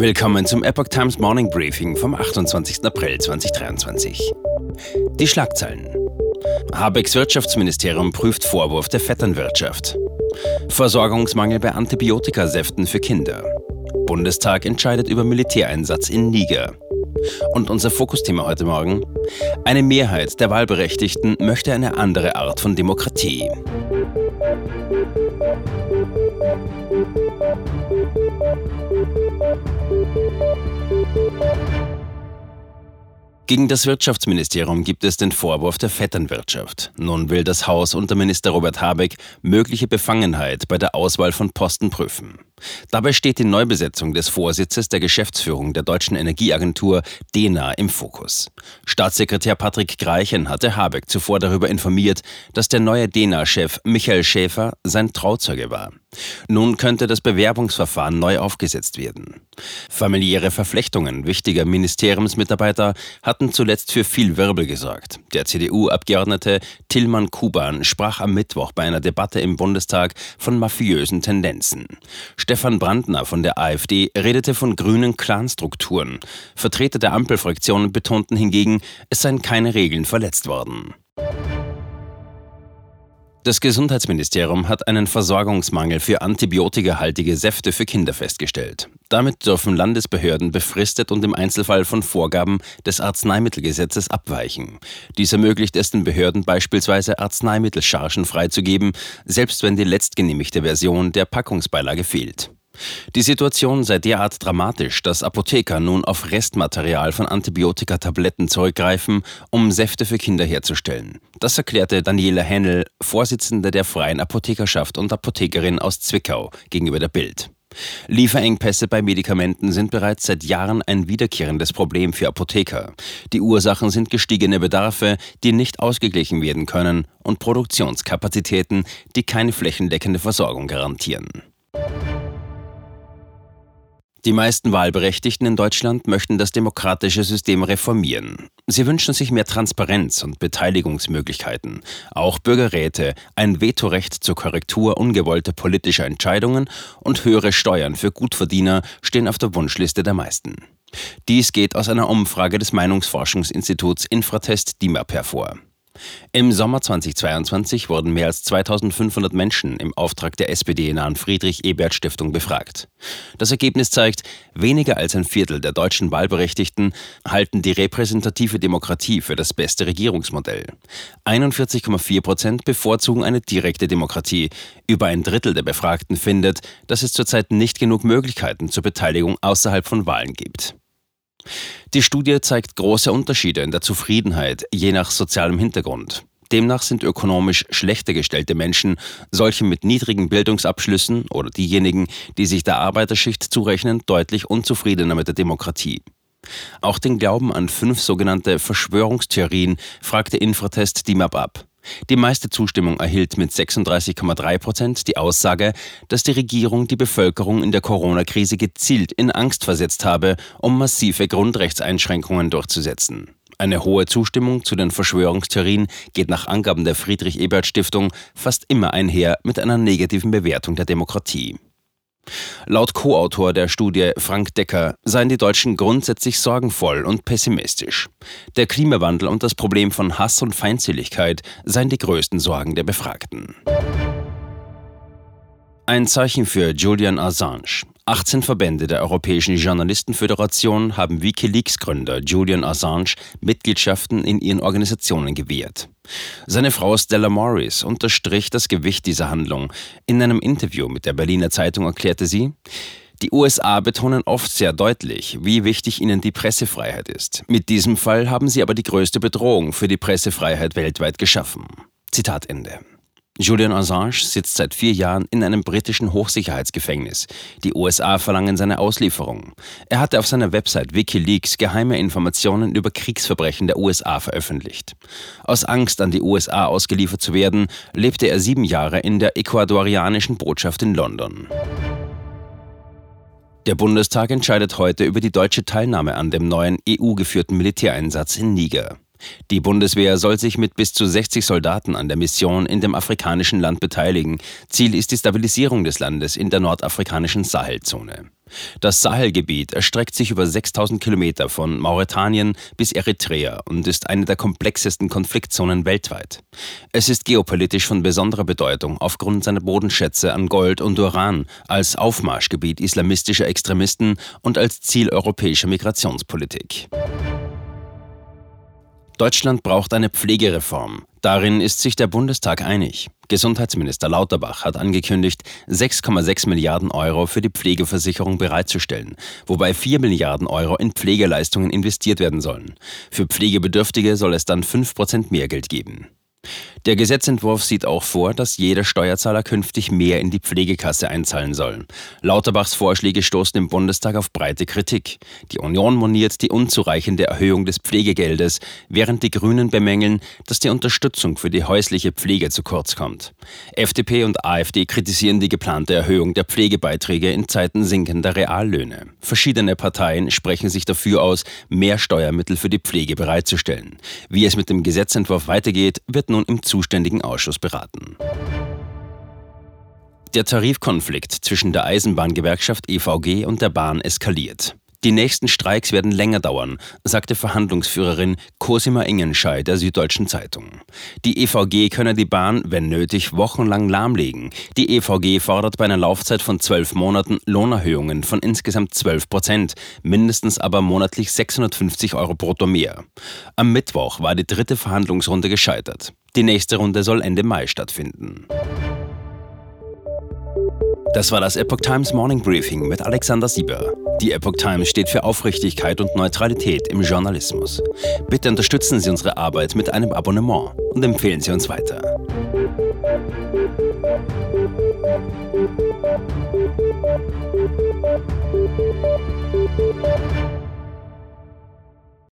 Willkommen zum Epoch Times Morning Briefing vom 28. April 2023. Die Schlagzeilen. Habecks Wirtschaftsministerium prüft Vorwurf der Vetternwirtschaft. Versorgungsmangel bei Antibiotikasäften für Kinder. Bundestag entscheidet über Militäreinsatz in Niger. Und unser Fokusthema heute Morgen? Eine Mehrheit der Wahlberechtigten möchte eine andere Art von Demokratie. Gegen das Wirtschaftsministerium gibt es den Vorwurf der Vetternwirtschaft. Nun will das Haus unter Minister Robert Habeck mögliche Befangenheit bei der Auswahl von Posten prüfen. Dabei steht die Neubesetzung des Vorsitzes der Geschäftsführung der Deutschen Energieagentur DENA im Fokus. Staatssekretär Patrick Greichen hatte Habeck zuvor darüber informiert, dass der neue DENA-Chef Michael Schäfer sein Trauzeuge war. Nun könnte das Bewerbungsverfahren neu aufgesetzt werden. Familiäre Verflechtungen wichtiger Ministeriumsmitarbeiter hatten zuletzt für viel Wirbel gesorgt. Der CDU-Abgeordnete Tillmann Kuban sprach am Mittwoch bei einer Debatte im Bundestag von mafiösen Tendenzen. Stefan Brandner von der AfD redete von grünen Clanstrukturen. Vertreter der Ampelfraktionen betonten hingegen, es seien keine Regeln verletzt worden. Das Gesundheitsministerium hat einen Versorgungsmangel für antibiotikahaltige Säfte für Kinder festgestellt. Damit dürfen Landesbehörden befristet und im Einzelfall von Vorgaben des Arzneimittelgesetzes abweichen. Dies ermöglicht es den Behörden beispielsweise Arzneimittelchargen freizugeben, selbst wenn die letztgenehmigte Version der Packungsbeilage fehlt. Die Situation sei derart dramatisch, dass Apotheker nun auf Restmaterial von Antibiotikatabletten zurückgreifen, um Säfte für Kinder herzustellen. Das erklärte Daniela Hennel, Vorsitzende der Freien Apothekerschaft und Apothekerin aus Zwickau, gegenüber der Bild. Lieferengpässe bei Medikamenten sind bereits seit Jahren ein wiederkehrendes Problem für Apotheker. Die Ursachen sind gestiegene Bedarfe, die nicht ausgeglichen werden können, und Produktionskapazitäten, die keine flächendeckende Versorgung garantieren. Die meisten Wahlberechtigten in Deutschland möchten das demokratische System reformieren. Sie wünschen sich mehr Transparenz und Beteiligungsmöglichkeiten, auch Bürgerräte, ein Vetorecht zur Korrektur ungewollter politischer Entscheidungen und höhere Steuern für Gutverdiener stehen auf der Wunschliste der meisten. Dies geht aus einer Umfrage des Meinungsforschungsinstituts Infratest DIMAP hervor. Im Sommer 2022 wurden mehr als 2500 Menschen im Auftrag der SPD-nahen Friedrich-Ebert-Stiftung befragt. Das Ergebnis zeigt, weniger als ein Viertel der deutschen Wahlberechtigten halten die repräsentative Demokratie für das beste Regierungsmodell. 41,4 Prozent bevorzugen eine direkte Demokratie. Über ein Drittel der Befragten findet, dass es zurzeit nicht genug Möglichkeiten zur Beteiligung außerhalb von Wahlen gibt. Die Studie zeigt große Unterschiede in der Zufriedenheit je nach sozialem Hintergrund. Demnach sind ökonomisch schlechter gestellte Menschen solche mit niedrigen Bildungsabschlüssen oder diejenigen, die sich der Arbeiterschicht zurechnen, deutlich unzufriedener mit der Demokratie. Auch den Glauben an fünf sogenannte Verschwörungstheorien fragte Infratest DIMAP ab. Die meiste Zustimmung erhielt mit 36,3 Prozent die Aussage, dass die Regierung die Bevölkerung in der Corona-Krise gezielt in Angst versetzt habe, um massive Grundrechtseinschränkungen durchzusetzen. Eine hohe Zustimmung zu den Verschwörungstheorien geht nach Angaben der Friedrich-Ebert-Stiftung fast immer einher mit einer negativen Bewertung der Demokratie. Laut Co-Autor der Studie Frank Decker seien die Deutschen grundsätzlich sorgenvoll und pessimistisch. Der Klimawandel und das Problem von Hass und Feindseligkeit seien die größten Sorgen der Befragten. Ein Zeichen für Julian Assange. 18 Verbände der Europäischen Journalistenföderation haben Wikileaks-Gründer Julian Assange Mitgliedschaften in ihren Organisationen gewährt. Seine Frau Stella Morris unterstrich das Gewicht dieser Handlung. In einem Interview mit der Berliner Zeitung erklärte sie, die USA betonen oft sehr deutlich, wie wichtig ihnen die Pressefreiheit ist. Mit diesem Fall haben sie aber die größte Bedrohung für die Pressefreiheit weltweit geschaffen. Zitat Ende. Julian Assange sitzt seit vier Jahren in einem britischen Hochsicherheitsgefängnis. Die USA verlangen seine Auslieferung. Er hatte auf seiner Website Wikileaks geheime Informationen über Kriegsverbrechen der USA veröffentlicht. Aus Angst, an die USA ausgeliefert zu werden, lebte er sieben Jahre in der ecuadorianischen Botschaft in London. Der Bundestag entscheidet heute über die deutsche Teilnahme an dem neuen EU-geführten Militäreinsatz in Niger. Die Bundeswehr soll sich mit bis zu 60 Soldaten an der Mission in dem afrikanischen Land beteiligen. Ziel ist die Stabilisierung des Landes in der nordafrikanischen Sahelzone. Das Sahelgebiet erstreckt sich über 6000 Kilometer von Mauretanien bis Eritrea und ist eine der komplexesten Konfliktzonen weltweit. Es ist geopolitisch von besonderer Bedeutung aufgrund seiner Bodenschätze an Gold und Uran, als Aufmarschgebiet islamistischer Extremisten und als Ziel europäischer Migrationspolitik. Deutschland braucht eine Pflegereform. Darin ist sich der Bundestag einig. Gesundheitsminister Lauterbach hat angekündigt, 6,6 Milliarden Euro für die Pflegeversicherung bereitzustellen, wobei 4 Milliarden Euro in Pflegeleistungen investiert werden sollen. Für Pflegebedürftige soll es dann 5 Prozent mehr Geld geben. Der Gesetzentwurf sieht auch vor, dass jeder Steuerzahler künftig mehr in die Pflegekasse einzahlen soll. Lauterbachs Vorschläge stoßen im Bundestag auf breite Kritik. Die Union moniert die unzureichende Erhöhung des Pflegegeldes, während die Grünen bemängeln, dass die Unterstützung für die häusliche Pflege zu kurz kommt. FDP und AfD kritisieren die geplante Erhöhung der Pflegebeiträge in Zeiten sinkender Reallöhne. Verschiedene Parteien sprechen sich dafür aus, mehr Steuermittel für die Pflege bereitzustellen. Wie es mit dem Gesetzentwurf weitergeht, wird nun im zuständigen Ausschuss beraten. Der Tarifkonflikt zwischen der Eisenbahngewerkschaft EVG und der Bahn eskaliert. Die nächsten Streiks werden länger dauern, sagte Verhandlungsführerin Cosima Ingenschei der Süddeutschen Zeitung. Die EVG könne die Bahn, wenn nötig, wochenlang lahmlegen. Die EVG fordert bei einer Laufzeit von zwölf Monaten Lohnerhöhungen von insgesamt zwölf Prozent, mindestens aber monatlich 650 Euro brutto mehr. Am Mittwoch war die dritte Verhandlungsrunde gescheitert. Die nächste Runde soll Ende Mai stattfinden. Das war das Epoch Times Morning Briefing mit Alexander Sieber. Die Epoch Times steht für Aufrichtigkeit und Neutralität im Journalismus. Bitte unterstützen Sie unsere Arbeit mit einem Abonnement und empfehlen Sie uns weiter.